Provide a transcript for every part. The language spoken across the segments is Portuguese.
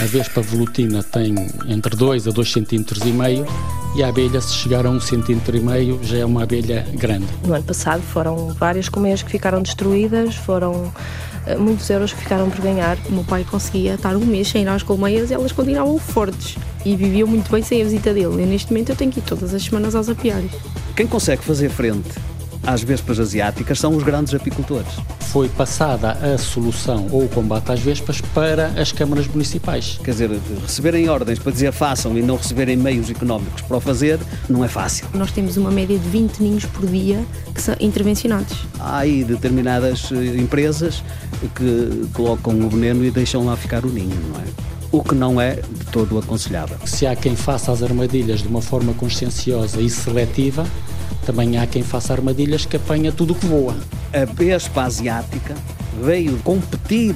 A vespa velutina tem entre 2 a 2 centímetros e meio e a abelha, se chegar a um centímetro e meio, já é uma abelha grande. No ano passado foram várias colmeias que ficaram destruídas, foram eh, muitos euros que ficaram por ganhar. O meu pai conseguia estar um mês sem ir às colmeias e elas continuavam fortes e viviam muito bem sem a visita dele. E neste momento eu tenho que ir todas as semanas aos apiários. Quem consegue fazer frente às vespas asiáticas são os grandes apicultores. Foi passada a solução ou o combate às vespas para as câmaras municipais. Quer dizer, receberem ordens para dizer façam e não receberem meios económicos para o fazer, não é fácil. Nós temos uma média de 20 ninhos por dia que são intervencionados. Há aí determinadas eh, empresas que colocam o veneno e deixam lá ficar o ninho, não é? o que não é de todo aconselhável. Se há quem faça as armadilhas de uma forma conscienciosa e seletiva, também há quem faça armadilhas que apanha tudo o que voa. A vespa asiática veio competir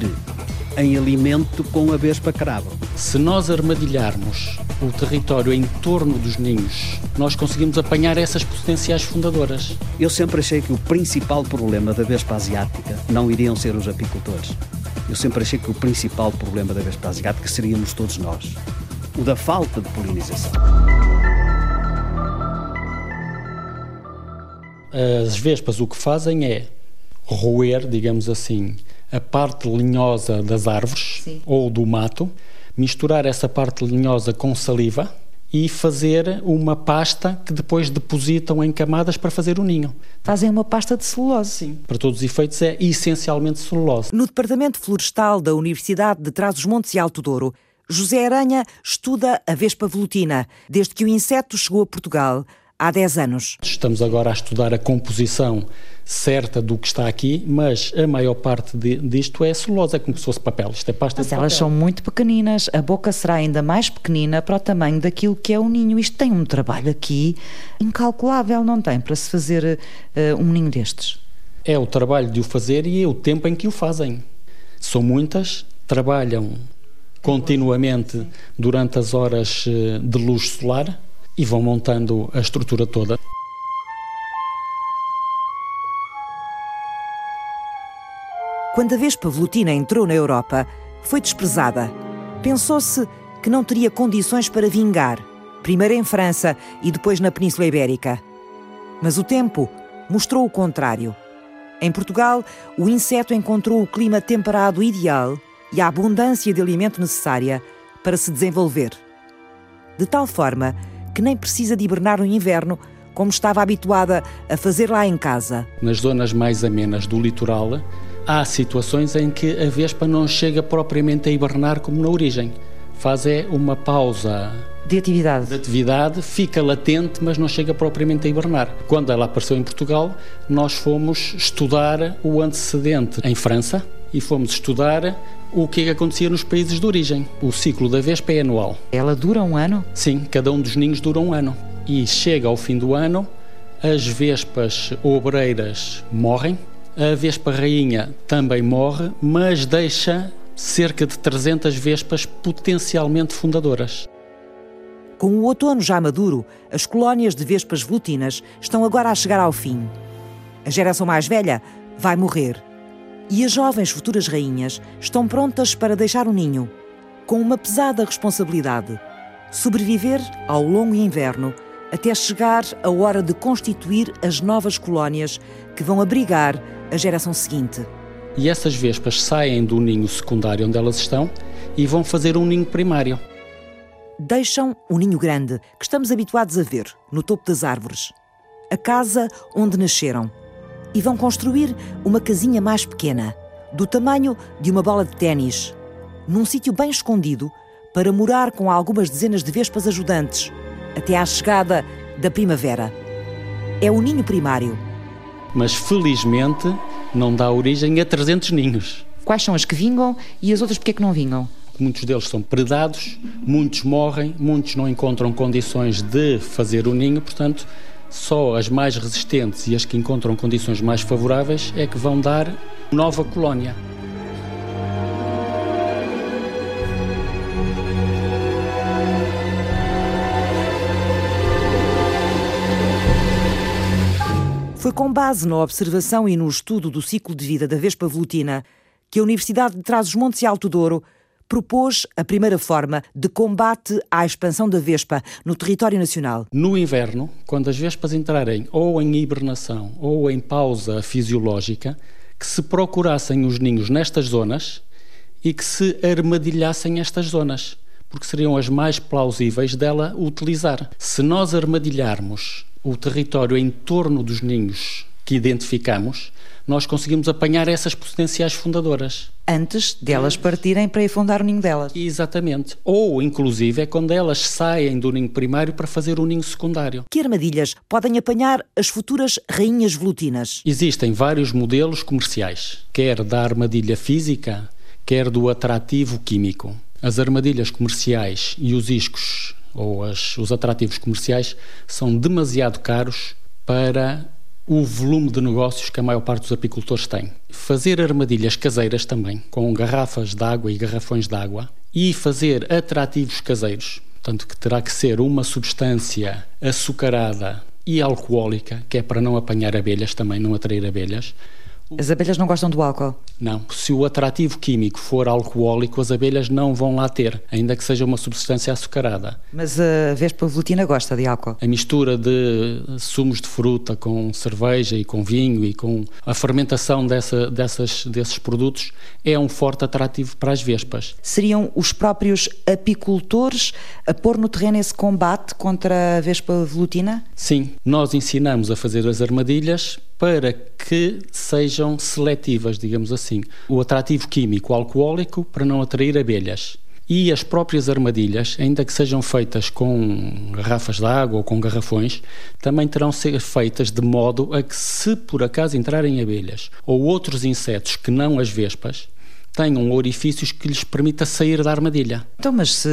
em alimento com a vespa cravo. Se nós armadilharmos o território em torno dos ninhos, nós conseguimos apanhar essas potenciais fundadoras. Eu sempre achei que o principal problema da vespa asiática não iriam ser os apicultores. Eu sempre achei que o principal problema da vespa asiática seríamos todos nós. O da falta de polinização. As vespas o que fazem é roer, digamos assim, a parte linhosa das árvores Sim. ou do mato, misturar essa parte linhosa com saliva e fazer uma pasta que depois depositam em camadas para fazer o ninho. Fazem uma pasta de celulose? Sim. Para todos os efeitos é essencialmente celulose. No Departamento Florestal da Universidade de Trás-os-Montes e Alto Douro, José Aranha estuda a vespa velutina desde que o inseto chegou a Portugal há 10 anos. Estamos agora a estudar a composição certa do que está aqui, mas a maior parte de, disto é celulose, é como se fosse papel. Isto é pasta mas de elas papel. são muito pequeninas, a boca será ainda mais pequenina para o tamanho daquilo que é o ninho. Isto tem um trabalho aqui incalculável, não tem, para se fazer uh, um ninho destes? É o trabalho de o fazer e é o tempo em que o fazem. São muitas, trabalham continuamente durante as horas eh, de luz solar e vão montando a estrutura toda. Quando a Vespa velutina entrou na Europa, foi desprezada. Pensou-se que não teria condições para vingar, primeiro em França e depois na Península Ibérica. Mas o tempo mostrou o contrário. Em Portugal, o inseto encontrou o clima temperado ideal e a abundância de alimento necessária para se desenvolver. De tal forma que nem precisa de hibernar no inverno, como estava habituada a fazer lá em casa. Nas zonas mais amenas do litoral, há situações em que a vespa não chega propriamente a hibernar como na origem. Faz é uma pausa de atividade. de atividade, fica latente, mas não chega propriamente a hibernar. Quando ela apareceu em Portugal, nós fomos estudar o antecedente em França e fomos estudar o que, é que acontecia nos países de origem. O ciclo da vespa é anual. Ela dura um ano? Sim, cada um dos ninhos dura um ano. E chega ao fim do ano, as vespas obreiras morrem, a vespa rainha também morre, mas deixa cerca de 300 vespas potencialmente fundadoras. Com o outono já maduro, as colónias de vespas velutinas estão agora a chegar ao fim. A geração mais velha vai morrer e as jovens futuras rainhas estão prontas para deixar o ninho, com uma pesada responsabilidade: sobreviver ao longo inverno até chegar a hora de constituir as novas colónias que vão abrigar a geração seguinte. E essas vespas saem do ninho secundário onde elas estão e vão fazer um ninho primário. Deixam o ninho grande que estamos habituados a ver no topo das árvores, a casa onde nasceram e vão construir uma casinha mais pequena, do tamanho de uma bola de ténis, num sítio bem escondido, para morar com algumas dezenas de vespas ajudantes, até à chegada da primavera. É o ninho primário. Mas felizmente não dá origem a 300 ninhos. Quais são as que vingam e as outras porque é que não vingam? Muitos deles são predados, muitos morrem, muitos não encontram condições de fazer o ninho, portanto, só as mais resistentes e as que encontram condições mais favoráveis é que vão dar nova colónia. Foi com base na observação e no estudo do ciclo de vida da Vespa velutina que a Universidade de Trás-os-Montes e Alto Douro propôs a primeira forma de combate à expansão da vespa no território nacional. No inverno, quando as vespas entrarem ou em hibernação ou em pausa fisiológica, que se procurassem os ninhos nestas zonas e que se armadilhassem estas zonas, porque seriam as mais plausíveis dela utilizar. Se nós armadilharmos o território em torno dos ninhos que identificamos, nós conseguimos apanhar essas potenciais fundadoras. Antes delas partirem para ir fundar o ninho delas. Exatamente. Ou, inclusive, é quando elas saem do ninho primário para fazer o ninho secundário. Que armadilhas podem apanhar as futuras rainhas volutinas? Existem vários modelos comerciais, quer da armadilha física, quer do atrativo químico. As armadilhas comerciais e os iscos, ou as, os atrativos comerciais, são demasiado caros para o volume de negócios que a maior parte dos apicultores tem. Fazer armadilhas caseiras também, com garrafas de água e garrafões de água, e fazer atrativos caseiros, portanto que terá que ser uma substância açucarada e alcoólica, que é para não apanhar abelhas também, não atrair abelhas, as abelhas não gostam do álcool? Não. Se o atrativo químico for alcoólico, as abelhas não vão lá ter, ainda que seja uma substância açucarada. Mas a vespa velutina gosta de álcool? A mistura de sumos de fruta com cerveja e com vinho e com a fermentação dessa, dessas, desses produtos é um forte atrativo para as vespas. Seriam os próprios apicultores a pôr no terreno esse combate contra a vespa velutina? Sim. Nós ensinamos a fazer as armadilhas para que sejam seletivas, digamos assim. O atrativo químico alcoólico para não atrair abelhas. E as próprias armadilhas, ainda que sejam feitas com garrafas de água ou com garrafões, também terão ser feitas de modo a que, se por acaso entrarem abelhas ou outros insetos que não as vespas, tenham orifícios que lhes permita sair da armadilha. Então, mas se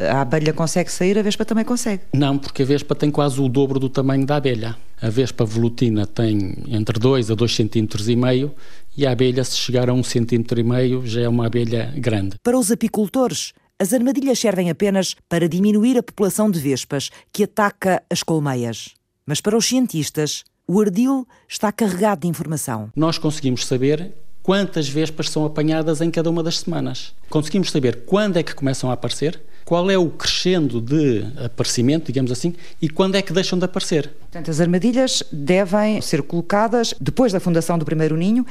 a abelha consegue sair, a vespa também consegue? Não, porque a vespa tem quase o dobro do tamanho da abelha. A vespa velutina tem entre 2 a 2 centímetros e meio e a abelha, se chegar a 1 um centímetro e meio, já é uma abelha grande. Para os apicultores, as armadilhas servem apenas para diminuir a população de vespas que ataca as colmeias. Mas para os cientistas, o ardil está carregado de informação. Nós conseguimos saber quantas vespas são apanhadas em cada uma das semanas. Conseguimos saber quando é que começam a aparecer, qual é o crescendo de aparecimento, digamos assim, e quando é que deixam de aparecer. Portanto, as armadilhas devem ser colocadas depois da fundação do primeiro ninho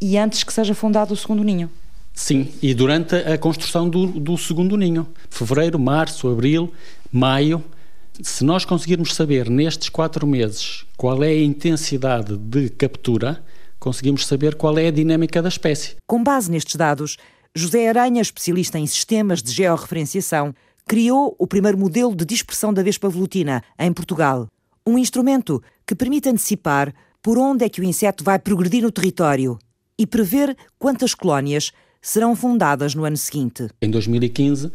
e antes que seja fundado o segundo ninho. Sim, e durante a construção do, do segundo ninho. Fevereiro, março, abril, maio. Se nós conseguirmos saber nestes quatro meses qual é a intensidade de captura, conseguimos saber qual é a dinâmica da espécie. Com base nestes dados, José Aranha, especialista em sistemas de georreferenciação, criou o primeiro modelo de dispersão da vespa velutina em Portugal. Um instrumento que permite antecipar por onde é que o inseto vai progredir no território e prever quantas colónias serão fundadas no ano seguinte. Em 2015,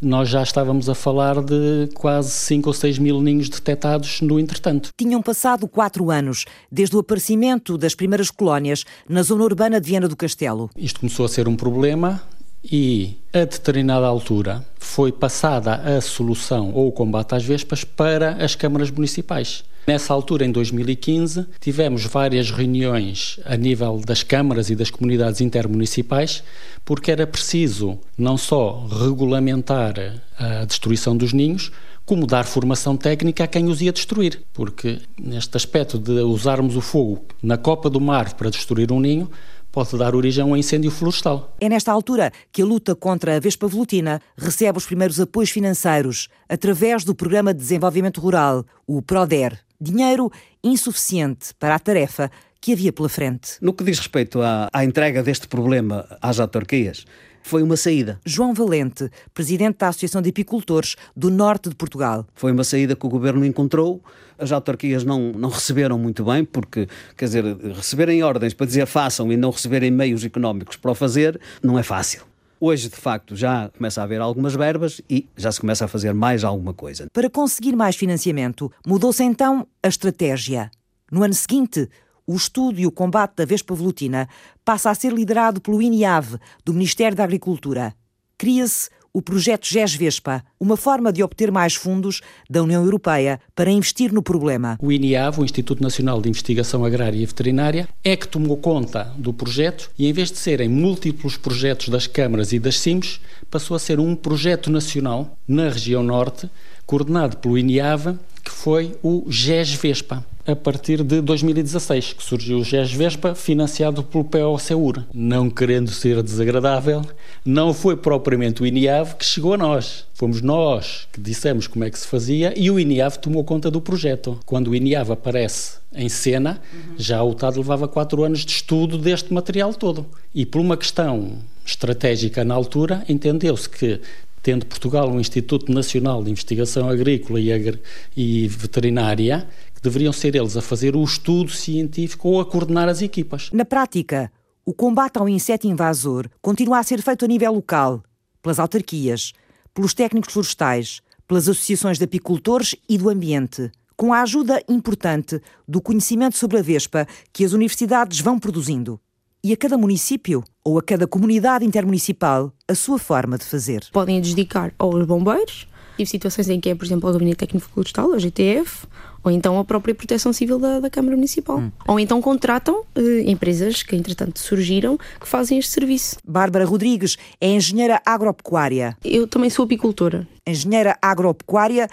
nós já estávamos a falar de quase 5 ou 6 mil ninhos detectados no entretanto. Tinham passado quatro anos desde o aparecimento das primeiras colónias na zona urbana de Viana do Castelo. Isto começou a ser um problema e, a determinada altura, foi passada a solução ou o combate às vespas para as câmaras municipais. Nessa altura, em 2015, tivemos várias reuniões a nível das câmaras e das comunidades intermunicipais, porque era preciso não só regulamentar a destruição dos ninhos, como dar formação técnica a quem os ia destruir. Porque neste aspecto de usarmos o fogo na copa do mar para destruir um ninho, pode dar origem a um incêndio florestal. É nesta altura que a luta contra a vespa velutina recebe os primeiros apoios financeiros através do Programa de Desenvolvimento Rural, o PRODER. Dinheiro insuficiente para a tarefa que havia pela frente. No que diz respeito à, à entrega deste problema às autarquias, foi uma saída. João Valente, presidente da Associação de Apicultores do Norte de Portugal. Foi uma saída que o governo encontrou. As autarquias não, não receberam muito bem, porque, quer dizer, receberem ordens para dizer façam e não receberem meios económicos para o fazer, não é fácil. Hoje, de facto, já começa a haver algumas verbas e já se começa a fazer mais alguma coisa. Para conseguir mais financiamento, mudou-se então a estratégia. No ano seguinte, o estudo e o combate da vespa velutina passa a ser liderado pelo INIAV, do Ministério da Agricultura. Cria-se o projeto GES Vespa, uma forma de obter mais fundos da União Europeia para investir no problema. O INIAV, o Instituto Nacional de Investigação Agrária e Veterinária, é que tomou conta do projeto e, em vez de serem múltiplos projetos das câmaras e das CIMs, passou a ser um projeto nacional na região norte, coordenado pelo INIAV, que foi o GES-VESPA a partir de 2016, que surgiu o GES Vespa, financiado pelo POCUR. Não querendo ser desagradável, não foi propriamente o INIAV que chegou a nós. Fomos nós que dissemos como é que se fazia e o INIAV tomou conta do projeto. Quando o INIAV aparece em cena, uhum. já o TAD levava quatro anos de estudo deste material todo. E por uma questão estratégica na altura, entendeu-se que tendo Portugal um Instituto Nacional de Investigação Agrícola e, Agri e Veterinária, deveriam ser eles a fazer o estudo científico ou a coordenar as equipas. Na prática, o combate ao inseto invasor continua a ser feito a nível local, pelas autarquias, pelos técnicos florestais, pelas associações de apicultores e do ambiente, com a ajuda importante do conhecimento sobre a vespa que as universidades vão produzindo. E a cada município ou a cada comunidade intermunicipal a sua forma de fazer. Podem adjudicar aos bombeiros, tive situações em que é, por exemplo, o Gabinete Técnico Florestal, a GTF, ou então a própria Proteção Civil da, da Câmara Municipal. Hum. Ou então contratam eh, empresas que, entretanto, surgiram que fazem este serviço. Bárbara Rodrigues é engenheira agropecuária. Eu também sou apicultora. Engenheira agropecuária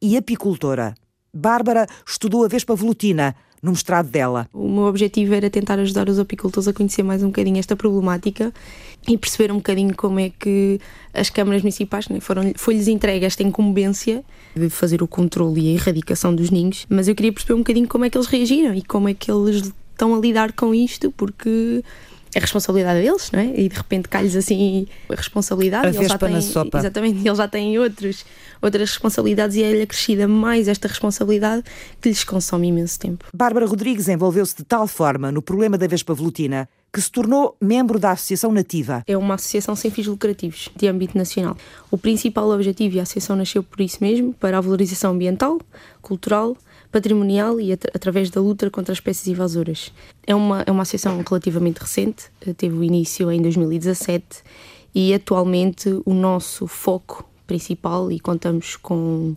e apicultora. Bárbara estudou a Vespa Velutina no mestrado dela. O meu objetivo era tentar ajudar os apicultores a conhecer mais um bocadinho esta problemática e perceber um bocadinho como é que as câmaras municipais né, foram, foi-lhes entregue esta incumbência de fazer o controle e a erradicação dos ninhos, mas eu queria perceber um bocadinho como é que eles reagiram e como é que eles estão a lidar com isto, porque é responsabilidade deles, não é? E de repente cai-lhes assim a responsabilidade. A eles já têm, na sopa. Exatamente, eles já têm outros, outras responsabilidades e é-lhe acrescida mais esta responsabilidade que lhes consome imenso tempo. Bárbara Rodrigues envolveu-se de tal forma no problema da Vespa Velutina que se tornou membro da Associação Nativa. É uma associação sem fins lucrativos, de âmbito nacional. O principal objetivo, e a associação nasceu por isso mesmo, para a valorização ambiental, cultural, patrimonial e at através da luta contra as espécies invasoras. É uma, é uma associação relativamente recente, eh, teve o início em 2017 e atualmente o nosso foco principal, e contamos com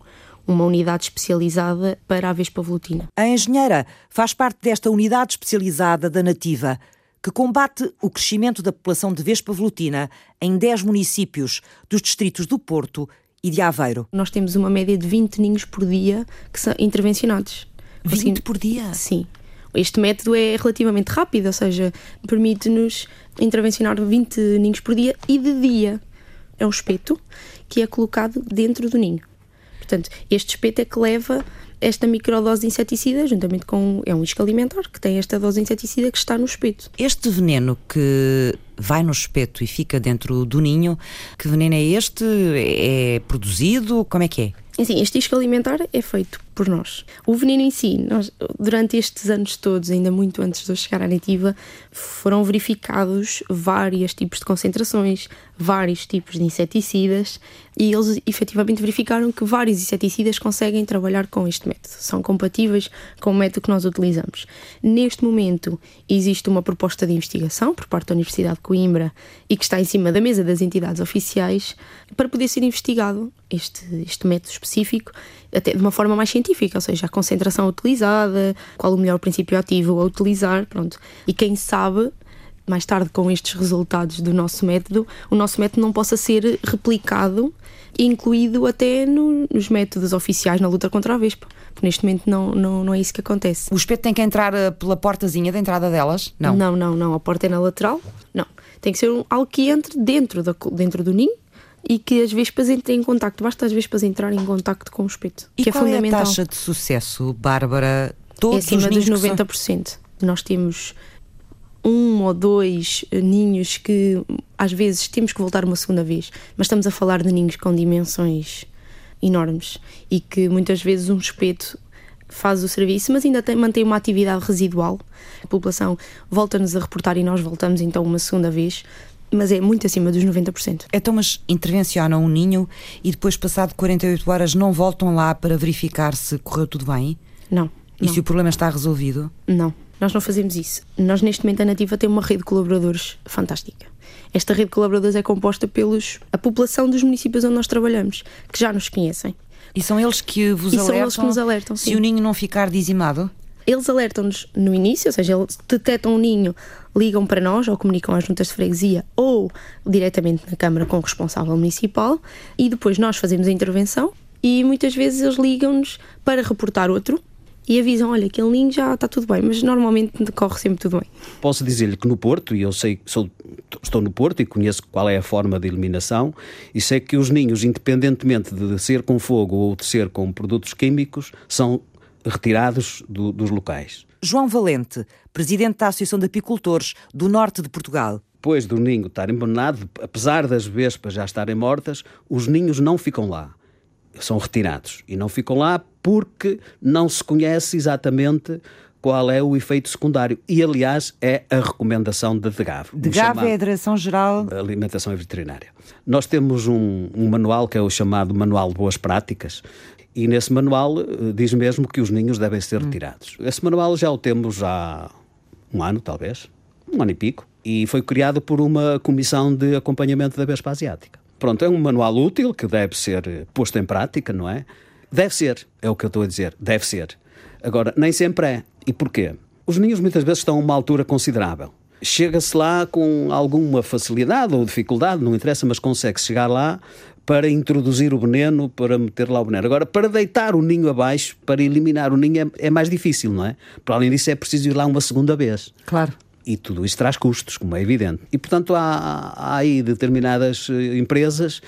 uma unidade especializada para a Vespa velutina. A engenheira faz parte desta unidade especializada da Nativa, que combate o crescimento da população de Vespa velutina em 10 municípios dos distritos do Porto e de Aveiro. Nós temos uma média de 20 ninhos por dia que são intervencionados. 20 por dia? Sim. Este método é relativamente rápido, ou seja, permite-nos intervencionar 20 ninhos por dia e de dia. É um espeto que é colocado dentro do ninho. Portanto, este espeto é que leva esta microdose de inseticida, juntamente com. É um isco alimentar que tem esta dose de inseticida que está no espeto. Este veneno que vai no espeto e fica dentro do ninho, que veneno é este? É produzido? Como é que é? Assim, este isco alimentar é feito por nós. O veneno em si, nós, durante estes anos todos, ainda muito antes de eu chegar à nativa, foram verificados vários tipos de concentrações, vários tipos de inseticidas e eles efetivamente verificaram que vários inseticidas conseguem trabalhar com este método, são compatíveis com o método que nós utilizamos. Neste momento, existe uma proposta de investigação por parte da Universidade de Coimbra e que está em cima da mesa das entidades oficiais para poder ser investigado este, este método específico até de uma forma mais científica, ou seja, a concentração utilizada, qual o melhor princípio ativo a utilizar, pronto. E quem sabe mais tarde com estes resultados do nosso método, o nosso método não possa ser replicado e incluído até no, nos métodos oficiais na luta contra a Vespa. Porque neste momento não, não, não é isso que acontece. O espeto tem que entrar eh, pela portazinha da entrada delas? Não. Não, não, não. A porta é na lateral. Não. Tem que ser um, algo que entre dentro, da, dentro do ninho e que as vespas entrem em contacto. Basta as vespas entrarem em contacto com o espeto. E que é qual é fundamental. a taxa de sucesso, Bárbara? Todos é acima dos 90%. São... Nós temos um ou dois ninhos que às vezes temos que voltar uma segunda vez, mas estamos a falar de ninhos com dimensões enormes e que muitas vezes um espeto faz o serviço, mas ainda tem, mantém uma atividade residual. A população volta-nos a reportar e nós voltamos então uma segunda vez mas é muito acima dos 90%. Então, mas intervencionam um ninho e depois, passado 48 horas, não voltam lá para verificar se correu tudo bem? Não. E não. se o problema está resolvido? Não, nós não fazemos isso. Nós, neste momento, a Nativa tem uma rede de colaboradores fantástica. Esta rede de colaboradores é composta pelos a população dos municípios onde nós trabalhamos, que já nos conhecem. E são eles que vos e alertam? São eles que nos alertam. Se sim. o ninho não ficar dizimado? Eles alertam-nos no início, ou seja, eles detectam um ninho, ligam para nós ou comunicam às juntas de freguesia ou diretamente na Câmara com o responsável municipal e depois nós fazemos a intervenção e muitas vezes eles ligam-nos para reportar outro e avisam, olha, aquele ninho já está tudo bem, mas normalmente corre sempre tudo bem. Posso dizer-lhe que no Porto, e eu sei, sou, estou no Porto e conheço qual é a forma de eliminação, e sei que os ninhos, independentemente de ser com fogo ou de ser com produtos químicos, são retirados do, dos locais. João Valente, presidente da Associação de Apicultores do Norte de Portugal. Depois do ninho estar envenenado, apesar das vespas já estarem mortas, os ninhos não ficam lá. São retirados. E não ficam lá porque não se conhece exatamente qual é o efeito secundário. E, aliás, é a recomendação da DGAV. DGAV é a Direção-Geral... Alimentação e Veterinária. Nós temos um, um manual que é o chamado Manual de Boas Práticas, e nesse manual eh, diz mesmo que os ninhos devem ser retirados. Esse manual já o temos há um ano, talvez, um ano e pico, e foi criado por uma comissão de acompanhamento da Vespa Asiática. Pronto, é um manual útil que deve ser posto em prática, não é? Deve ser, é o que eu estou a dizer, deve ser. Agora, nem sempre é. E porquê? Os ninhos muitas vezes estão a uma altura considerável. Chega-se lá com alguma facilidade ou dificuldade, não interessa, mas consegue-se chegar lá para introduzir o veneno, para meter lá o veneno. Agora, para deitar o ninho abaixo, para eliminar o ninho, é, é mais difícil, não é? Para além disso, é preciso ir lá uma segunda vez. Claro. E tudo isso traz custos, como é evidente. E, portanto, há, há aí determinadas eh, empresas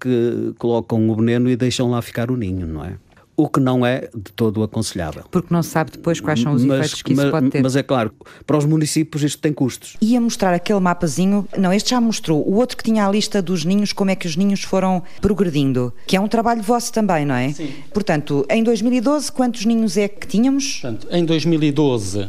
que colocam o veneno e deixam lá ficar o ninho, não é? O que não é de todo aconselhável. Porque não se sabe depois quais são os mas, efeitos que mas, isso pode ter. Mas é claro, para os municípios isto tem custos. Ia mostrar aquele mapazinho, não, este já mostrou, o outro que tinha a lista dos ninhos, como é que os ninhos foram progredindo, que é um trabalho vosso também, não é? Sim. Portanto, em 2012, quantos ninhos é que tínhamos? Portanto, em 2012,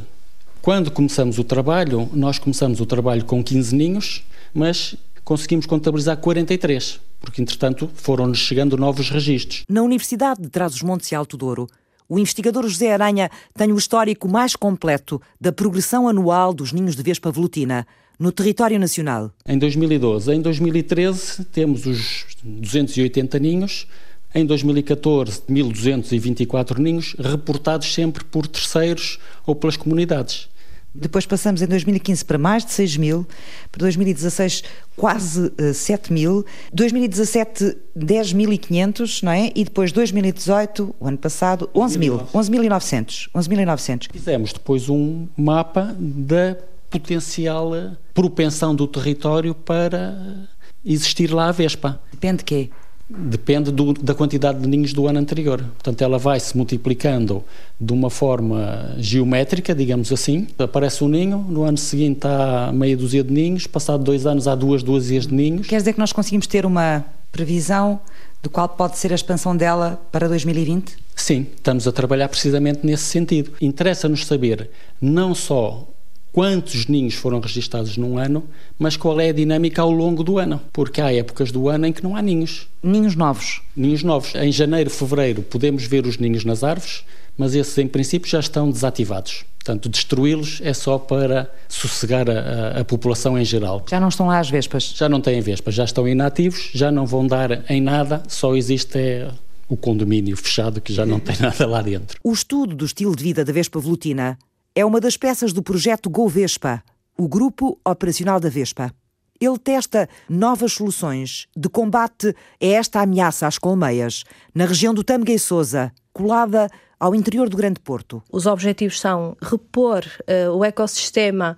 quando começamos o trabalho, nós começamos o trabalho com 15 ninhos, mas conseguimos contabilizar 43 porque entretanto foram-nos chegando novos registros. Na Universidade de Trás-os-Montes e Alto Douro, o investigador José Aranha tem o histórico mais completo da progressão anual dos ninhos de vespa velutina no território nacional. Em 2012, em 2013 temos os 280 ninhos, em 2014 1224 ninhos reportados sempre por terceiros ou pelas comunidades. Depois passamos em 2015 para mais de 6 mil, para 2016 quase uh, 7 mil, 2017 10.500, não é? E depois 2018, o ano passado, 11 mil, 11.900, 11.900. Fizemos depois um mapa da potencial propensão do território para existir lá a Vespa. Depende de quê? Depende do, da quantidade de ninhos do ano anterior. Portanto, ela vai se multiplicando de uma forma geométrica, digamos assim. Aparece um ninho, no ano seguinte há meia dúzia de ninhos, passado dois anos há duas dúzias de ninhos. Quer dizer que nós conseguimos ter uma previsão do qual pode ser a expansão dela para 2020? Sim, estamos a trabalhar precisamente nesse sentido. Interessa-nos saber não só quantos ninhos foram registados num ano, mas qual é a dinâmica ao longo do ano, porque há épocas do ano em que não há ninhos. Ninhos novos. Ninhos novos. Em janeiro, fevereiro, podemos ver os ninhos nas árvores, mas esses, em princípio, já estão desativados. Portanto, destruí-los é só para sossegar a, a, a, população em geral. Já não estão lá as vespas? Já não têm vespas, já estão inativos, já não vão dar em nada, só existe é, o condomínio fechado que já não tem nada lá dentro. O estudo do estilo de vida da vespa velutina é uma das peças do projeto GoVespa, o Grupo Operacional da Vespa. Ele testa novas soluções de combate a esta ameaça às colmeias, na região do Tâmega e Sousa, colada ao interior do Grande Porto. Os objetivos são repor uh, o ecossistema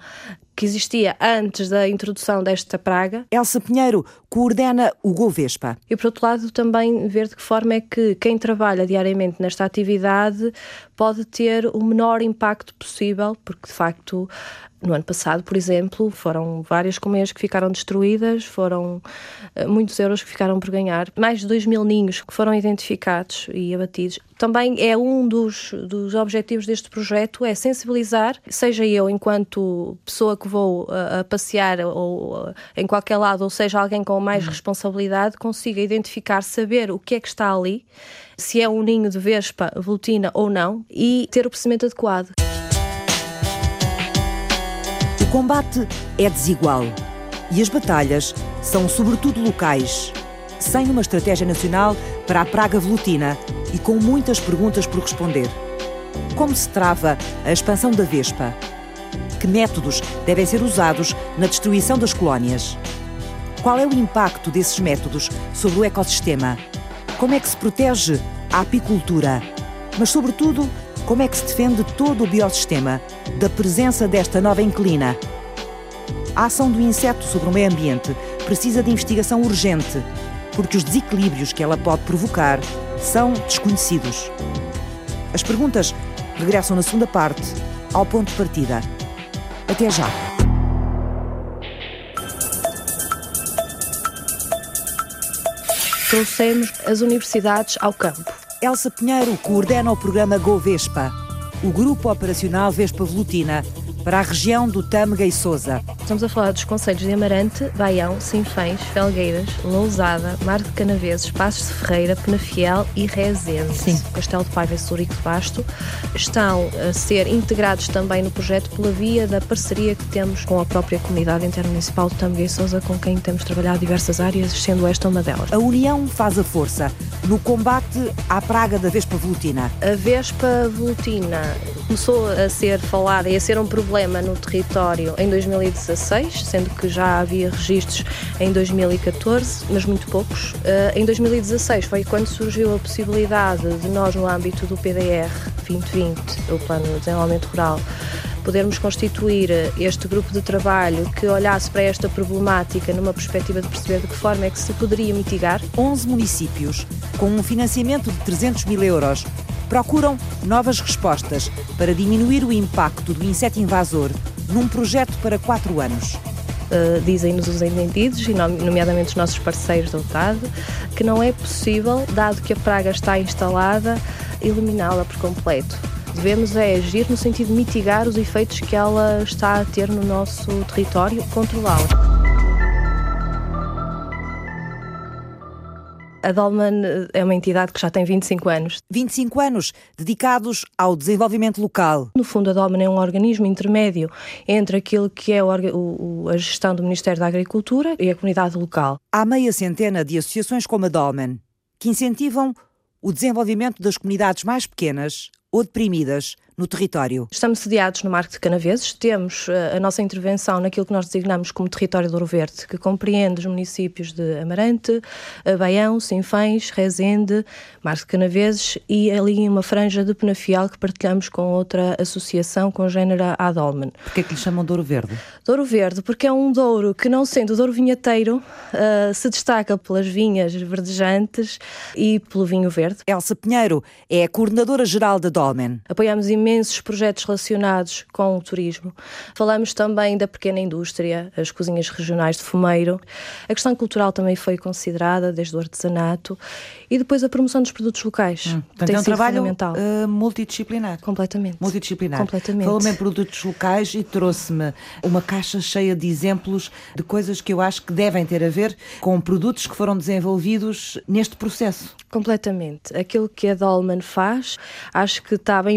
que existia antes da introdução desta praga. Elsa Pinheiro coordena o GoVespa. E, por outro lado, também ver de que forma é que quem trabalha diariamente nesta atividade pode ter o menor impacto possível, porque, de facto, no ano passado, por exemplo, foram várias colmeias que ficaram destruídas, foram uh, muitos euros que ficaram por ganhar, mais de 2 mil ninhos que foram identificados e abatidos. Também é um dos, dos objetivos deste projeto, é sensibilizar, seja eu enquanto pessoa que vou uh, a passear ou uh, em qualquer lado, ou seja alguém com mais uhum. responsabilidade, consiga identificar, saber o que é que está ali, se é um ninho de vespa, velutina ou não, e ter o procedimento adequado. O combate é desigual E as batalhas são sobretudo locais, sem uma estratégia nacional para a praga velutina e com muitas perguntas por responder. Como se trava a expansão da vespa? Que métodos devem ser usados na destruição das colónias? Qual é o impacto desses métodos sobre o ecossistema? Como é que se protege a apicultura? Mas, sobretudo, como é que se defende todo o biossistema da presença desta nova inclina? A ação do inseto sobre o meio ambiente precisa de investigação urgente, porque os desequilíbrios que ela pode provocar são desconhecidos. As perguntas regressam na segunda parte, ao ponto de partida. Até já! Trouxemos as universidades ao campo. Elsa Pinheiro coordena o programa GoVespa, o Grupo Operacional Vespa Velutina, para a região do Tâmega e Sousa. Estamos a falar dos conselhos de Amarante, Baião, Sinfães, Felgueiras, Lousada, Mar de Canaveses, Passos de Ferreira, Penafiel e Rezende. Sim. Castelo de Paiva e Surico de Basto estão a ser integrados também no projeto pela via da parceria que temos com a própria comunidade intermunicipal de Tâmega e Sousa, com quem temos trabalhado diversas áreas, sendo esta uma delas. A união faz a força no combate à praga da Vespa Velutina. A Vespa Velutina começou a ser falada e a ser um problema no território em 2016, sendo que já havia registros em 2014, mas muito poucos. Eh, em 2016 foi quando surgiu a possibilidade de nós, no âmbito do PDR 2020, o Plano de Desenvolvimento Rural, podermos constituir este grupo de trabalho que olhasse para esta problemática numa perspectiva de perceber de que forma é que se poderia mitigar. 11 municípios, com um financiamento de 300 mil euros, procuram novas respostas para diminuir o impacto do inseto invasor num projeto para quatro anos. Uh, Dizem-nos os entendidos, nomeadamente os nossos parceiros da UTAD, que não é possível, dado que a praga está instalada, eliminá-la por completo. Devemos é agir no sentido de mitigar os efeitos que ela está a ter no nosso território, controlá-la. A Dolman é uma entidade que já tem 25 anos. 25 anos dedicados ao desenvolvimento local. No fundo, a Dolman é um organismo intermédio entre aquilo que é a gestão do Ministério da Agricultura e a comunidade local. Há meia centena de associações como a Dolman que incentivam o desenvolvimento das comunidades mais pequenas ou deprimidas no território. Estamos sediados no Marco de Canaveses, temos uh, a nossa intervenção naquilo que nós designamos como território do Ouro Verde, que compreende os municípios de Amarante, Baião, Sinfães, Rezende, Marco de Canaveses e ali uma franja de Penafiel que partilhamos com outra associação congênera à Dolmen. Porquê é que lhe chamam Douro Verde? Douro Verde, porque é um douro que não sendo douro vinheteiro, uh, se destaca pelas vinhas verdejantes e pelo vinho verde. Elsa Pinheiro é a coordenadora geral da Dolmen. Apoiamos imensos projetos relacionados com o turismo. Falamos também da pequena indústria, as cozinhas regionais de fumeiro. A questão cultural também foi considerada, desde o artesanato. E depois a promoção dos produtos locais. Hum. Portanto, tem é um trabalho uh, multidisciplinar. Completamente. Multidisciplinar. Completamente. Falou-me em produtos locais e trouxe-me uma caixa cheia de exemplos de coisas que eu acho que devem ter a ver com produtos que foram desenvolvidos neste processo. Completamente. Aquilo que a Dolman faz, acho que está bem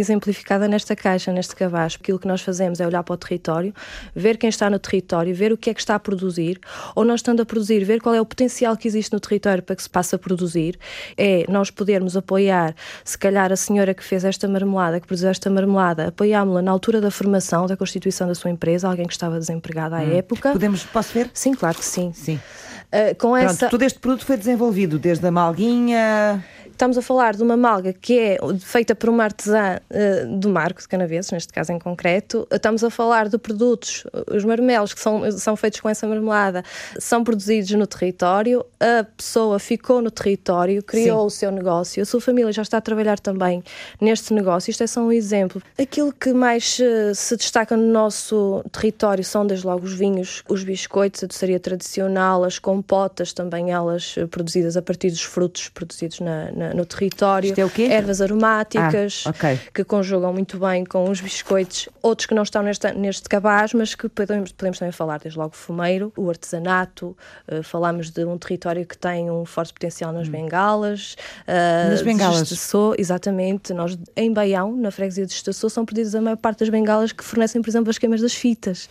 nesta caixa, neste cabaz. Aquilo que nós fazemos é olhar para o território, ver quem está no território, ver o que é que está a produzir, ou nós estando a produzir, ver qual é o potencial que existe no território para que se passe a produzir. É nós podermos apoiar, se calhar, a senhora que fez esta marmelada, que produziu esta marmelada, apoiámos-la na altura da formação, da constituição da sua empresa, alguém que estava desempregado à hum. época. Podemos, posso ver? Sim, claro que sim. Sim. Uh, com Pronto, essa... todo este produto foi desenvolvido desde a malguinha Estamos a falar de uma malga que é feita por uma artesã uh, do Marco de Canaveses, neste caso em concreto. Estamos a falar de produtos, os marmelos que são, são feitos com essa marmelada, são produzidos no território. A pessoa ficou no território, criou Sim. o seu negócio, a sua família já está a trabalhar também neste negócio. Isto é só um exemplo. Aquilo que mais uh, se destaca no nosso território são, desde logo, os vinhos, os biscoitos, a doçaria tradicional, as compotas, também elas uh, produzidas a partir dos frutos produzidos na, na no território. Isto é o quê? Ervas aromáticas, ah, okay. que conjugam muito bem com os biscoitos. Outros que não estão neste, neste cabaz, mas que podemos, podemos também falar, desde logo o fumeiro, o artesanato. Uh, falamos de um território que tem um forte potencial nas hum. bengalas. Uh, nas bengalas? Estaçou, exatamente. Nós, em Baião, na freguesia de Estaçou, são perdidas a maior parte das bengalas que fornecem, por exemplo, as queimas das fitas.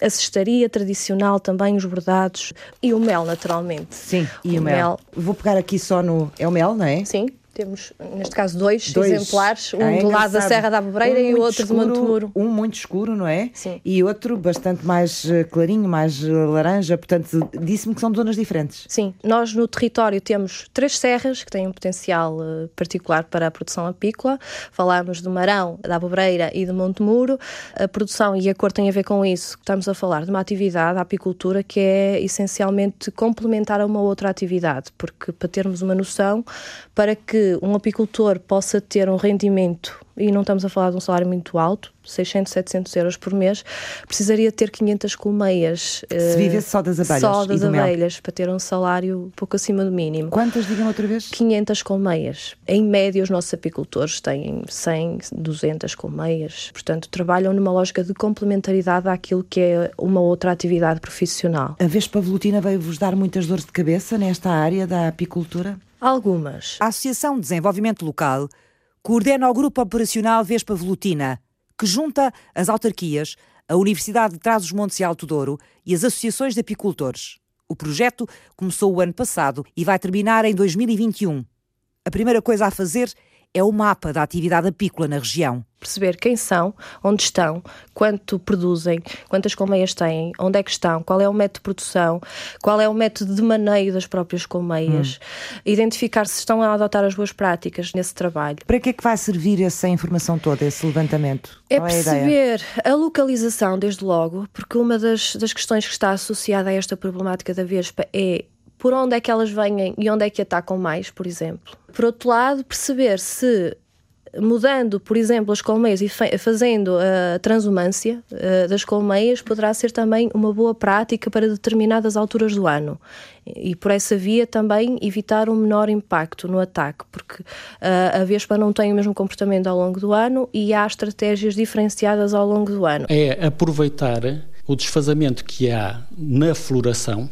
A cestaria tradicional também, os bordados e o mel, naturalmente. Sim, e o, o mel. mel. Vou pegar aqui só no. É o mel, não é? Sim. Temos, neste caso, dois, dois. exemplares, um é do lado da Serra da Abobreira um e o outro escuro, de Montemuro. Um muito escuro, não é? Sim. E outro bastante mais eh, clarinho, mais eh, laranja, portanto, disse-me que são zonas diferentes. Sim, nós no território temos três serras que têm um potencial uh, particular para a produção apícola. Falámos do Marão, da Abobreira e de Montemuro. A produção e a cor têm a ver com isso. Estamos a falar de uma atividade, a apicultura, que é essencialmente complementar a uma outra atividade, porque para termos uma noção, para que um apicultor possa ter um rendimento, e não estamos a falar de um salário muito alto, 600, 700 euros por mês, precisaria ter 500 colmeias. Se vivesse só das abelhas. Só das abelhas, para ter um salário pouco acima do mínimo. Quantas, digam outra vez? 500 colmeias. Em média, os nossos apicultores têm 100, 200 colmeias. Portanto, trabalham numa lógica de complementaridade àquilo que é uma outra atividade profissional. A Vespa Velutina veio-vos dar muitas dores de cabeça nesta área da apicultura? Algumas. A Associação de Desenvolvimento Local coordena o Grupo Operacional Vespa Velutina, que junta as autarquias, a Universidade de Trás-os-Montes e Alto Douro e as associações de apicultores. O projeto começou o ano passado e vai terminar em 2021. A primeira coisa a fazer é o mapa da atividade apícola na região. Perceber quem são, onde estão, quanto produzem, quantas colmeias têm, onde é que estão, qual é o método de produção, qual é o método de maneio das próprias colmeias, hum. identificar se estão a adotar as boas práticas nesse trabalho. Para que é que vai servir essa informação toda, esse levantamento? É qual perceber a, a, localização, desde logo, porque uma das, das questões que está associada a esta problemática da vespa é por onde é que elas vêm e onde é que atacam mais, por exemplo. Por outro lado, perceber se mudando, por exemplo, as colmeias e fazendo a transumância uh, das colmeias poderá ser também uma boa prática para determinadas alturas do ano e por essa via também evitar um menor impacto no ataque, porque uh, a vespa não tem o mesmo comportamento ao longo do ano e há estratégias diferenciadas ao longo do ano. É aproveitar o desfazamento que há na floração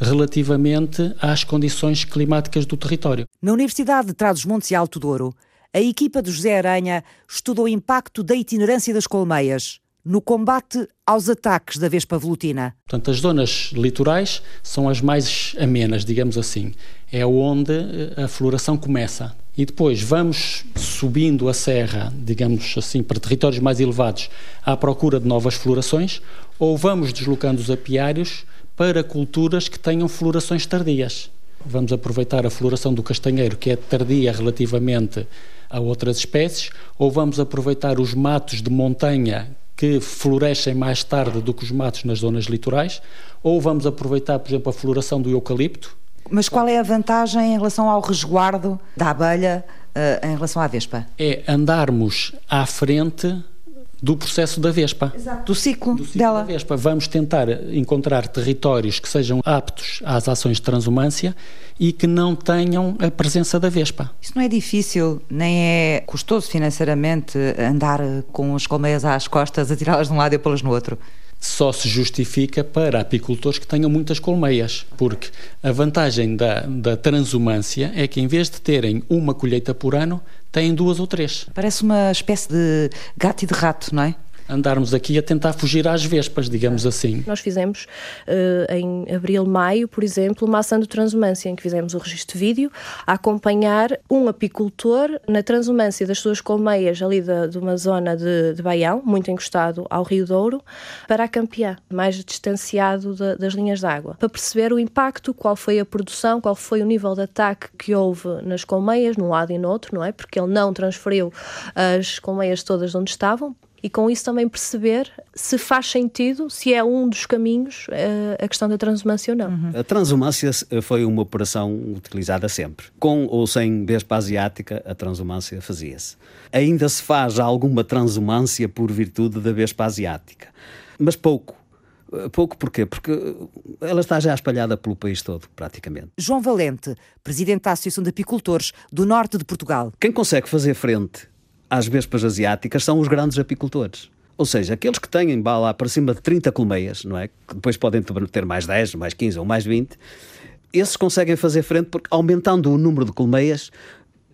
relativamente às condições climáticas do território. Na Universidade de Trás-os-Montes e Alto Douro, a equipa do José Aranha estudou o impacto da itinerância das colmeias no combate aos ataques da vespa velutina. Portanto, as zonas litorais são as mais amenas, digamos assim. É onde eh, a floração começa. E depois vamos subindo a serra, digamos assim, para territórios mais elevados, à procura de novas florações, ou vamos deslocando os apiários para culturas que tenham florações tardias. Vamos aproveitar a floração do castanheiro, que é tardia relativamente a outras espécies, ou vamos aproveitar os matos de montanha que florescem mais tarde do que os matos nas zonas litorais, ou vamos aproveitar, por exemplo, a floração do eucalipto. Mas qual é a vantagem em relação ao resguardo da abelha uh, em relação à vespa? É andarmos à frente do processo da Vespa. Exato. Do ciclo, do ciclo dela. Da Vespa. Vamos tentar encontrar territórios que sejam aptos às ações de transumância e que não tenham a presença da Vespa. Isso não é difícil, nem é custoso financeiramente andar com as colmeias às costas, a tirá-las de um lado e pô-las no outro? só se justifica para apicultores que tenham muitas colmeias, porque a vantagem da, da transumância é que em vez de terem uma colheita por ano, têm duas ou três. Parece uma espécie de gato e de rato, não é? Andarmos aqui a tentar fugir às vespas, digamos assim. Nós fizemos uh, em abril, maio, por exemplo, uma ação de transumância em que fizemos o registro de vídeo a acompanhar um apicultor na transumância das suas colmeias ali de, de uma zona de, de Baião, muito encostado ao Rio Douro, para a Campeã, mais distanciado de, das linhas de água, para perceber o impacto, qual foi a produção, qual foi o nível de ataque que houve nas colmeias, num lado e no outro, não é? Porque ele não transferiu as colmeias todas onde estavam, e com isso também perceber se faz sentido, se é um dos caminhos, eh, a questão da transumância ou não. Uhum. A transumância foi uma operação utilizada sempre. Com ou sem vespa asiática, a transumância fazia-se. Ainda se faz alguma transumância por virtude da vespa asiática, mas pouco Pouco porquê? Porque ela está já espalhada pelo país todo, praticamente. João Valente, presidente da Associação de Apicultores do Norte de Portugal. Quem consegue fazer frente às vespas asiáticas são os grandes apicultores. Ou seja, aqueles que têm lá para cima de 30 colmeias, não é? Que depois podem ter mais 10, mais 15 ou mais 20, esses conseguem fazer frente porque aumentando o número de colmeias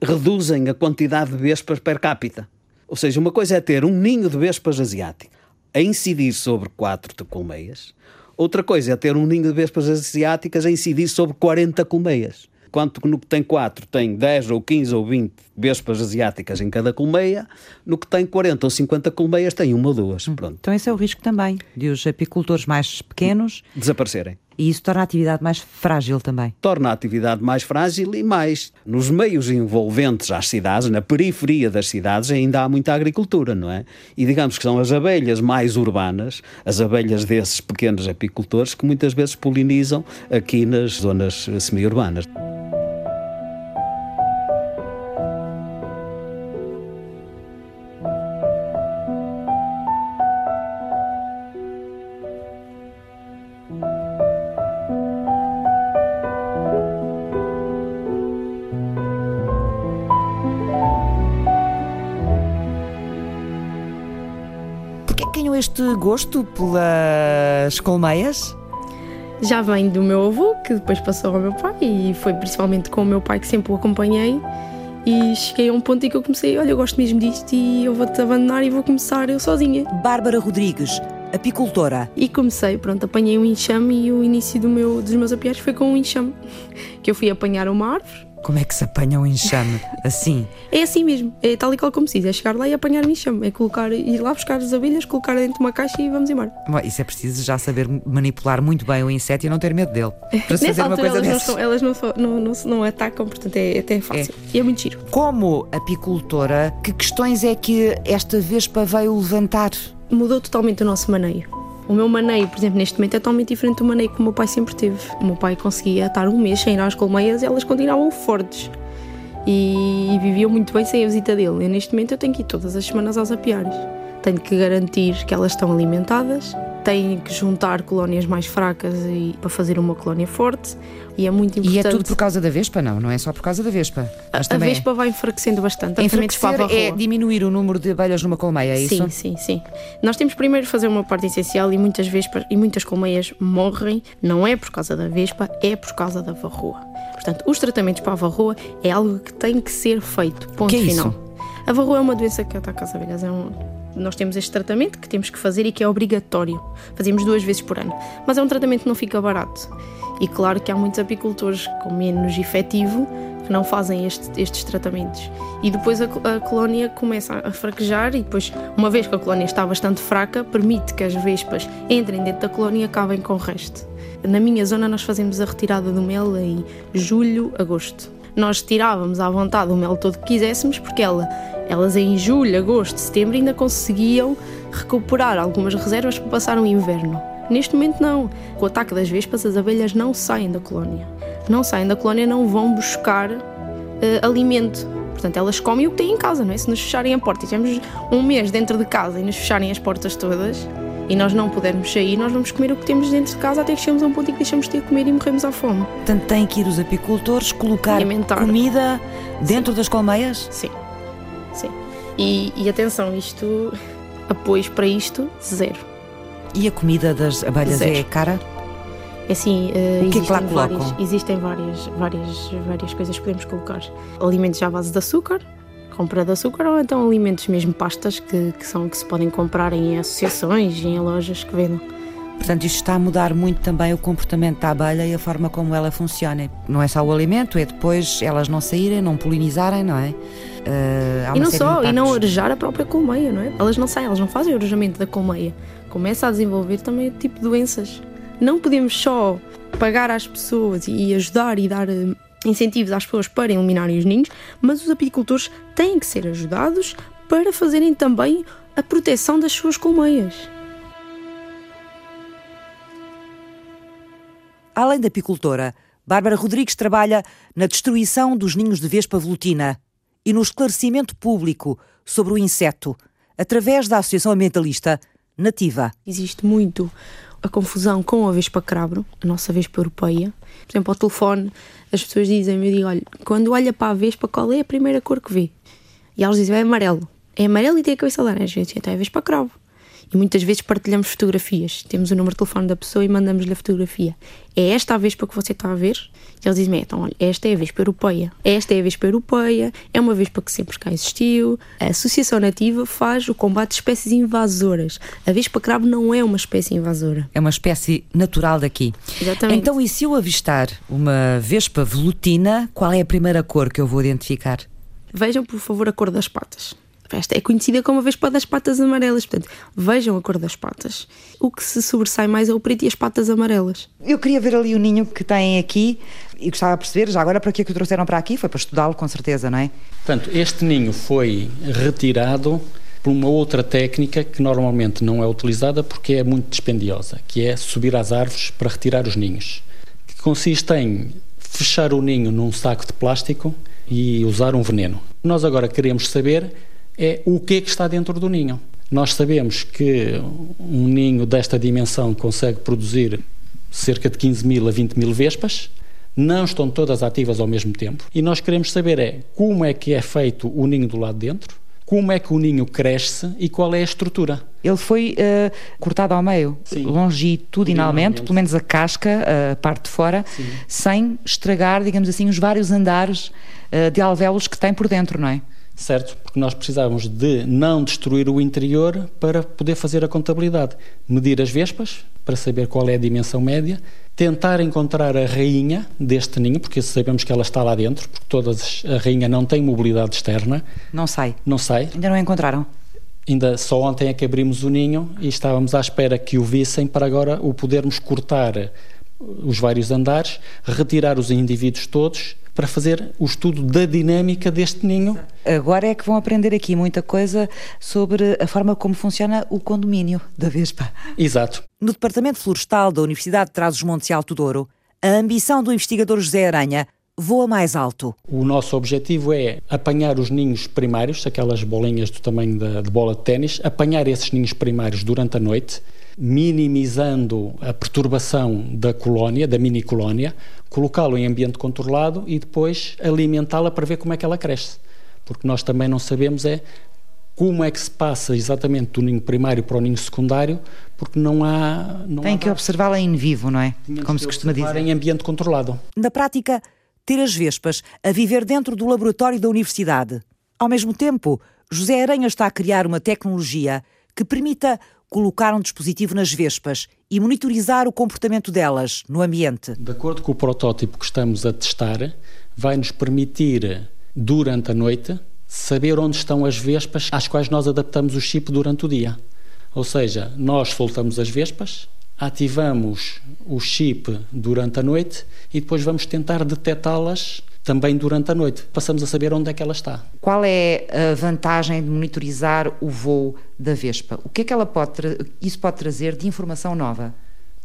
reduzem a quantidade de vespas per capita. Ou seja, uma coisa é ter um ninho de vespas asiáticas a incidir sobre quatro de colmeias, outra coisa é ter um ninho de vespas asiáticas a incidir sobre 40 colmeias. Quanto no que tem 4 tem 10 ou 15 ou 20 vespas asiáticas em cada colmeia, no que tem 40 ou 50 colmeias tem uma ou duas. Hum. Pronto. Então esse é o risco também, de os apicultores mais pequenos desaparecerem. E isso torna a atividade mais frágil também. Torna a atividade mais frágil e mais. Nos meios envolventes às cidades, na periferia das cidades, ainda há muita agricultura, não é? E digamos que são as abelhas mais urbanas, as abelhas desses pequenos apicultores, que muitas vezes polinizam aqui nas zonas semi-urbanas. Este gosto pelas colmeias? Já vem do meu avô, que depois passou ao meu pai, e foi principalmente com o meu pai que sempre o acompanhei. E cheguei a um ponto em que eu comecei: olha, eu gosto mesmo disto e eu vou-te abandonar e vou começar eu sozinha. Bárbara Rodrigues, apicultora. E comecei, pronto, apanhei um enxame e o início do meu, dos meus apiários foi com um enxame. Que eu fui apanhar uma árvore como é que se apanha um enxame assim? É assim mesmo, é tal e qual como se diz, é chegar lá e apanhar um enxame, é colocar, ir lá buscar as abelhas, colocar dentro de uma caixa e vamos embora. Bom, isso é preciso já saber manipular muito bem o inseto e não ter medo dele. Para se fazer uma coisa elas, não, são, elas não, não, não, não, atacam, portanto é, é até fácil. É. E é muito giro. Como apicultora, que questões é que esta vespa veio levantar? Mudou totalmente o nosso maneio. O meu maneio, por exemplo, neste momento é totalmente diferente do maneio que o meu pai sempre teve. O meu pai conseguia estar um mês sem ir às colmeias e elas continuavam fortes. E viviam muito bem sem a visita dele. E neste momento eu tenho que ir todas as semanas aos apiários. Tenho que garantir que elas estão alimentadas, têm que juntar colónias mais fracas e, para fazer uma colónia forte e é muito importante. E é tudo por causa da vespa? Não, não é só por causa da vespa. Mas a, a vespa é... vai enfraquecendo bastante. Enfraquecer é diminuir o número de abelhas numa colmeia, é sim, isso? Sim, sim, sim. Nós temos primeiro de fazer uma parte essencial e muitas vespas e muitas colmeias morrem, não é por causa da vespa, é por causa da varroa. Portanto, os tratamentos para a varroa é algo que tem que ser feito. Ponto que é final. Isso? A varroa é uma doença que ataca as abelhas. É um, nós temos este tratamento que temos que fazer e que é obrigatório. Fazemos duas vezes por ano. Mas é um tratamento que não fica barato. E claro que há muitos apicultores com menos efetivo que não fazem este, estes tratamentos. E depois a, a, colónia começa a fraquejar e depois, uma vez que a colónia está bastante fraca, permite que as vespas entrem dentro da colónia e acabem com o resto. Na minha zona nós fazemos a retirada do mel em julho, agosto. Nós tirávamos à vontade o mel todo que quiséssemos porque ela elas em julho, agosto, setembro ainda conseguiam recuperar algumas reservas para passar o inverno. Neste momento não. Com o ataque das vespas, as abelhas não saem da colónia. Não saem da colónia, não vão buscar uh, alimento. Portanto, elas comem o que têm em casa, não é? Se nos fecharem a porta e tivermos um mês dentro de casa e nos fecharem as portas todas e nós não pudermos sair, nós vamos comer o que temos dentro de casa até que chegamos a um ponto em que deixamos de ter comer e morremos à fome. Portanto, têm que ir os apicultores colocar Alimentar. comida dentro Sim. das colmeias? Sim. Sim. E, e atenção, isto, apoios para isto, zero. E a comida das abelhas zero. é cara? É assim, uh, existem, que é que várias, existem várias, várias, várias coisas que podemos colocar. Alimentos à base de açúcar, compra de açúcar, ou então alimentos mesmo pastas que, que, são, que se podem comprar em associações e em lojas que vendam. Portanto, isto está a mudar muito também o comportamento da abelha e a forma como ela funciona. Não é só o alimento, é depois elas não saírem, não polinizarem, não é? Uh, e não só, e não arejar a própria colmeia, não é? Elas não saem, elas não fazem o arejamento da colmeia. Começa a desenvolver também tipo de doenças. Não podemos só pagar às pessoas e ajudar e dar eh, incentivos às pessoas para eliminarem os ninhos, mas os apicultores têm que ser ajudados para fazerem também a proteção das suas colmeias. Além da apicultora, Bárbara Rodrigues trabalha na destruição dos ninhos de vespa velutina e no esclarecimento público sobre o inseto, através da Associação Ambientalista Nativa. Existe muito a confusão com a Vespa Crabro, a nossa Vespa europeia. Por exemplo, ao telefone, as pessoas dizem-me, eu digo, olha, quando olha para a Vespa, qual é a primeira cor que vê? E elas dizem, é amarelo. É amarelo e tem a cabeça laranja. Eu digo, então é Vespa Crabro. E muitas vezes partilhamos fotografias. Temos o número de telefone da pessoa e mandamos-lhe a fotografia. É esta a Vespa que você está a ver? E eles dizem: então, olha, esta é a Vespa Europeia. Esta é a Vespa Europeia, é uma Vespa que sempre cá existiu. A Associação Nativa faz o combate de espécies invasoras. A Vespa Cravo não é uma espécie invasora. É uma espécie natural daqui. Exatamente. Então, e se eu avistar uma Vespa velutina, qual é a primeira cor que eu vou identificar? Vejam, por favor, a cor das patas. Esta é conhecida como a Vespa das patas amarelas, portanto, vejam a cor das patas. O que se sobressai mais é o preto e as patas amarelas. Eu queria ver ali o ninho que têm aqui e gostava de perceber, já agora, para que é que o trouxeram para aqui? Foi para estudá-lo, com certeza, não é? Portanto, este ninho foi retirado por uma outra técnica que normalmente não é utilizada porque é muito dispendiosa, que é subir às árvores para retirar os ninhos. Que consiste em fechar o ninho num saco de plástico e usar um veneno. Nós agora queremos saber é o que é que está dentro do ninho. Nós sabemos que um ninho desta dimensão consegue produzir cerca de 15 mil a 20 mil vespas, não estão todas ativas ao mesmo tempo, e nós queremos saber é como é que é feito o ninho do lado de dentro, como é que o ninho cresce e qual é a estrutura. Ele foi uh, cortado ao meio, Sim. longitudinalmente, pelo menos a casca, a parte de fora, Sim. sem estragar, digamos assim, os vários andares uh, de alvéolos que tem por dentro, não é? Certo? Porque nós precisávamos de não destruir o interior para poder fazer a contabilidade. Medir as vespas, para saber qual é a dimensão média, tentar encontrar a rainha deste ninho, porque sabemos que ela está lá dentro, porque todas, a rainha não tem mobilidade externa. Não sai. Não sai. Ainda não a encontraram? Ainda só ontem é que abrimos o ninho e estávamos à espera que o vissem para agora o podermos cortar os vários andares, retirar os indivíduos todos para fazer o estudo da dinâmica deste ninho. Agora é que vão aprender aqui muita coisa sobre a forma como funciona o condomínio da Vespa. Exato. No Departamento Florestal da Universidade de Trás-os-Montes e Alto Douro, a ambição do investigador José Aranha voa mais alto. O nosso objetivo é apanhar os ninhos primários, aquelas bolinhas do tamanho de, de bola de ténis, apanhar esses ninhos primários durante a noite minimizando a perturbação da colónia, da mini colónia, colocá-lo em ambiente controlado e depois alimentá-la para ver como é que ela cresce. Porque nós também não sabemos é como é que se passa exatamente do ninho primário para o ninho secundário, porque não há. Não Tem há que observá-la em vivo, não é? Tínhamos como se costuma dizer. em ambiente controlado. Na prática, ter as vespas a viver dentro do laboratório da universidade. Ao mesmo tempo, José Aranha está a criar uma tecnologia que permita colocar um dispositivo nas vespas e monitorizar o comportamento delas no ambiente. De acordo com o protótipo que estamos a testar, vai nos permitir, durante a noite, saber onde estão as vespas às quais nós adaptamos o chip durante o dia. Ou seja, nós soltamos as vespas, ativamos o chip durante a noite e depois vamos tentar detectá-las também durante a noite. Passamos a saber onde é que ela está. Qual é a vantagem de monitorizar o voo da Vespa? O que é que ela pode isso pode trazer de informação nova?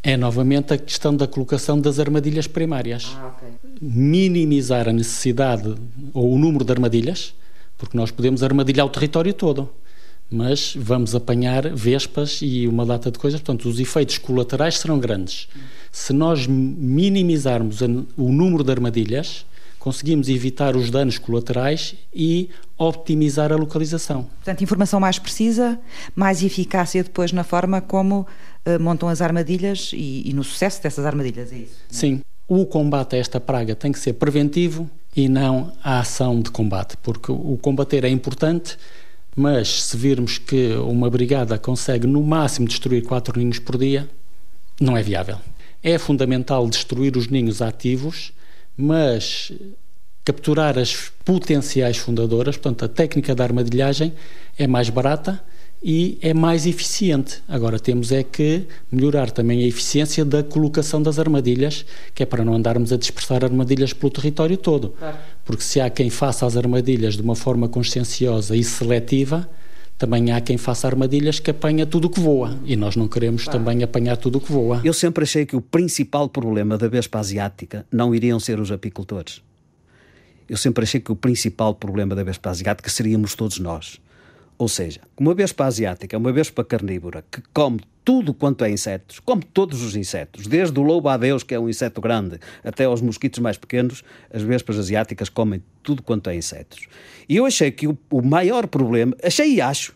É novamente a questão da colocação das armadilhas primárias. Ah, okay. Minimizar a necessidade ou o número de armadilhas, porque nós podemos armadilhar o território todo mas vamos apanhar vespas e uma data de coisas, portanto, os efeitos colaterais serão grandes. Se nós minimizarmos o número de armadilhas, conseguimos evitar os danos colaterais e optimizar a localização. Portanto, informação mais precisa, mais eficácia depois na forma como uh, montam as armadilhas e, e, no sucesso dessas armadilhas, é isso? É? Sim. O combate a esta praga tem que ser preventivo e não a ação de combate, porque o combater é importante, mas se virmos que uma brigada consegue no máximo destruir quatro ninhos por dia, não é viável. É fundamental destruir os ninhos ativos mas capturar as potenciais fundadoras, portanto, a técnica da armadilhagem é mais barata e é mais eficiente. Agora temos é que melhorar também a eficiência da colocação das armadilhas, que é para não andarmos a dispersar armadilhas pelo território todo. Claro. Porque se há quem faça as armadilhas de uma forma conscienciosa e seletiva, também há quem faça armadilhas que apanha tudo o que voa e nós não queremos também apanhar tudo o que voa. Eu sempre achei que o principal problema da Vespa Asiática não iriam ser os apicultores. Eu sempre achei que o principal problema da Vespa Asiática seríamos todos nós. Ou seja, uma vespa asiática uma vespa carnívora que come tudo quanto é insetos, come todos os insetos, desde o lobo-adeus, que é um inseto grande, até aos mosquitos mais pequenos, as vespas asiáticas comem tudo quanto é insetos. E eu achei que o, o maior problema, achei e acho,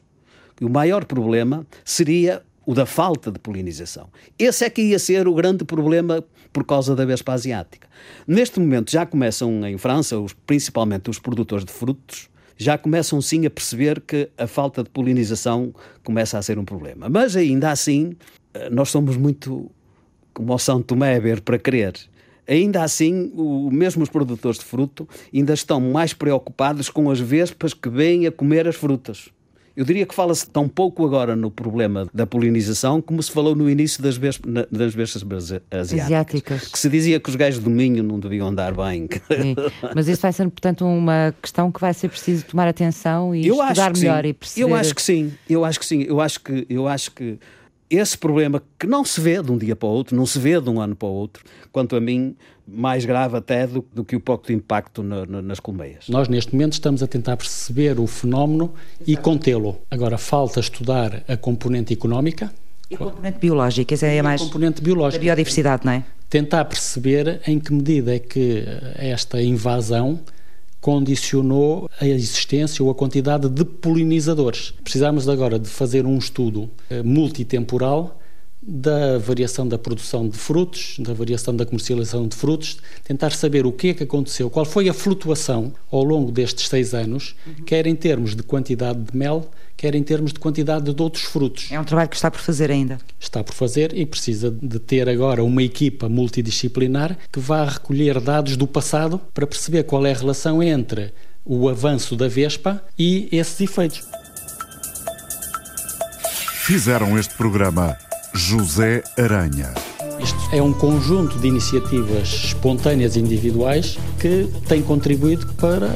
que o maior problema seria o da falta de polinização. Esse é que ia ser o grande problema por causa da vespa asiática. Neste momento já começam em França, os, principalmente os produtores de frutos, já começam sim a perceber que a falta de polinização começa a ser um problema. Mas ainda assim, eh, nós somos muito como o São Tomé ver para crer. Ainda assim, o, mesmo os produtores de fruto ainda estão mais preocupados com as vespas que vêm a comer as frutas. Eu diria que fala-se tão pouco agora no problema da polinização como se falou no início das, vespas, das vespas asiáticas, asiáticas. Que se dizia que os gajos do Minho não deviam andar bem. Sim. Mas isso vai ser, portanto, uma questão que vai ser preciso tomar atenção e eu estudar melhor sim. e perceber. Eu acho que sim, eu acho que sim. Eu acho que, eu acho que esse problema que não se vê de um dia para o outro, não se vê de um ano para o outro, quanto a mim, mais grave até do, do que o pouco de impacto na, na, nas colmeias. Nós, neste momento, estamos a tentar perceber o fenómeno Exato. e contê-lo. Agora, falta estudar a componente económica. E a componente biológica, essa é a mais. A componente biológica. Da biodiversidade, não é? Tentar perceber em que medida é que esta invasão condicionou a existência ou a quantidade de polinizadores. Precisamos agora de fazer um estudo eh, multitemporal da variação da produção de frutos, da variação da comercialização de frutos, tentar saber o que é que aconteceu, qual foi a flutuação ao longo destes seis anos, uhum. quer em termos de quantidade de mel, quer em termos de quantidade de outros frutos. É um trabalho que está por fazer ainda. Está por fazer e precisa de ter agora uma equipa multidisciplinar que vá recolher dados do passado para perceber qual é a relação entre o avanço da Vespa e esses efeitos. Fizeram este programa José Aranha. Isto é um conjunto de iniciativas espontâneas e individuais que têm contribuído para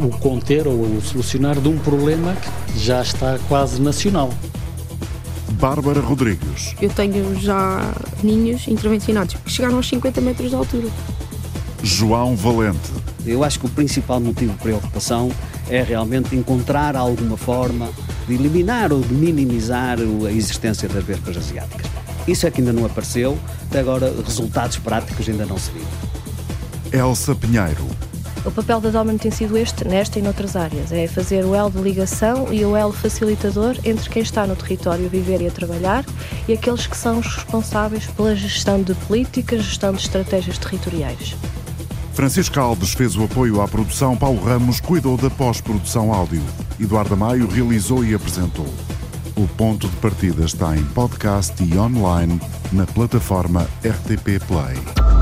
o conter ou o solucionar de um problema que já está quase nacional. Bárbara Rodrigues. Eu tenho já ninhos intervencionados que chegaram aos 50 metros de altura. João Valente. Eu acho que o principal motivo de preocupação é realmente encontrar alguma forma de eliminar ou de minimizar a existência das vespas asiáticas. Isso é que ainda não apareceu, até agora resultados práticos ainda não se viram. Elsa Pinheiro. O papel da Dolman tem sido este, nesta e noutras áreas, é fazer o elo de ligação e o elo facilitador entre quem está no território a viver e a trabalhar e aqueles que são os responsáveis pela gestão de políticas, gestão de estratégias territoriais. Francisco Alves fez o apoio à produção, Paulo Ramos cuidou da pós-produção áudio. Eduardo Maio realizou e apresentou. O ponto de partida está em podcast e online na plataforma RTP Play.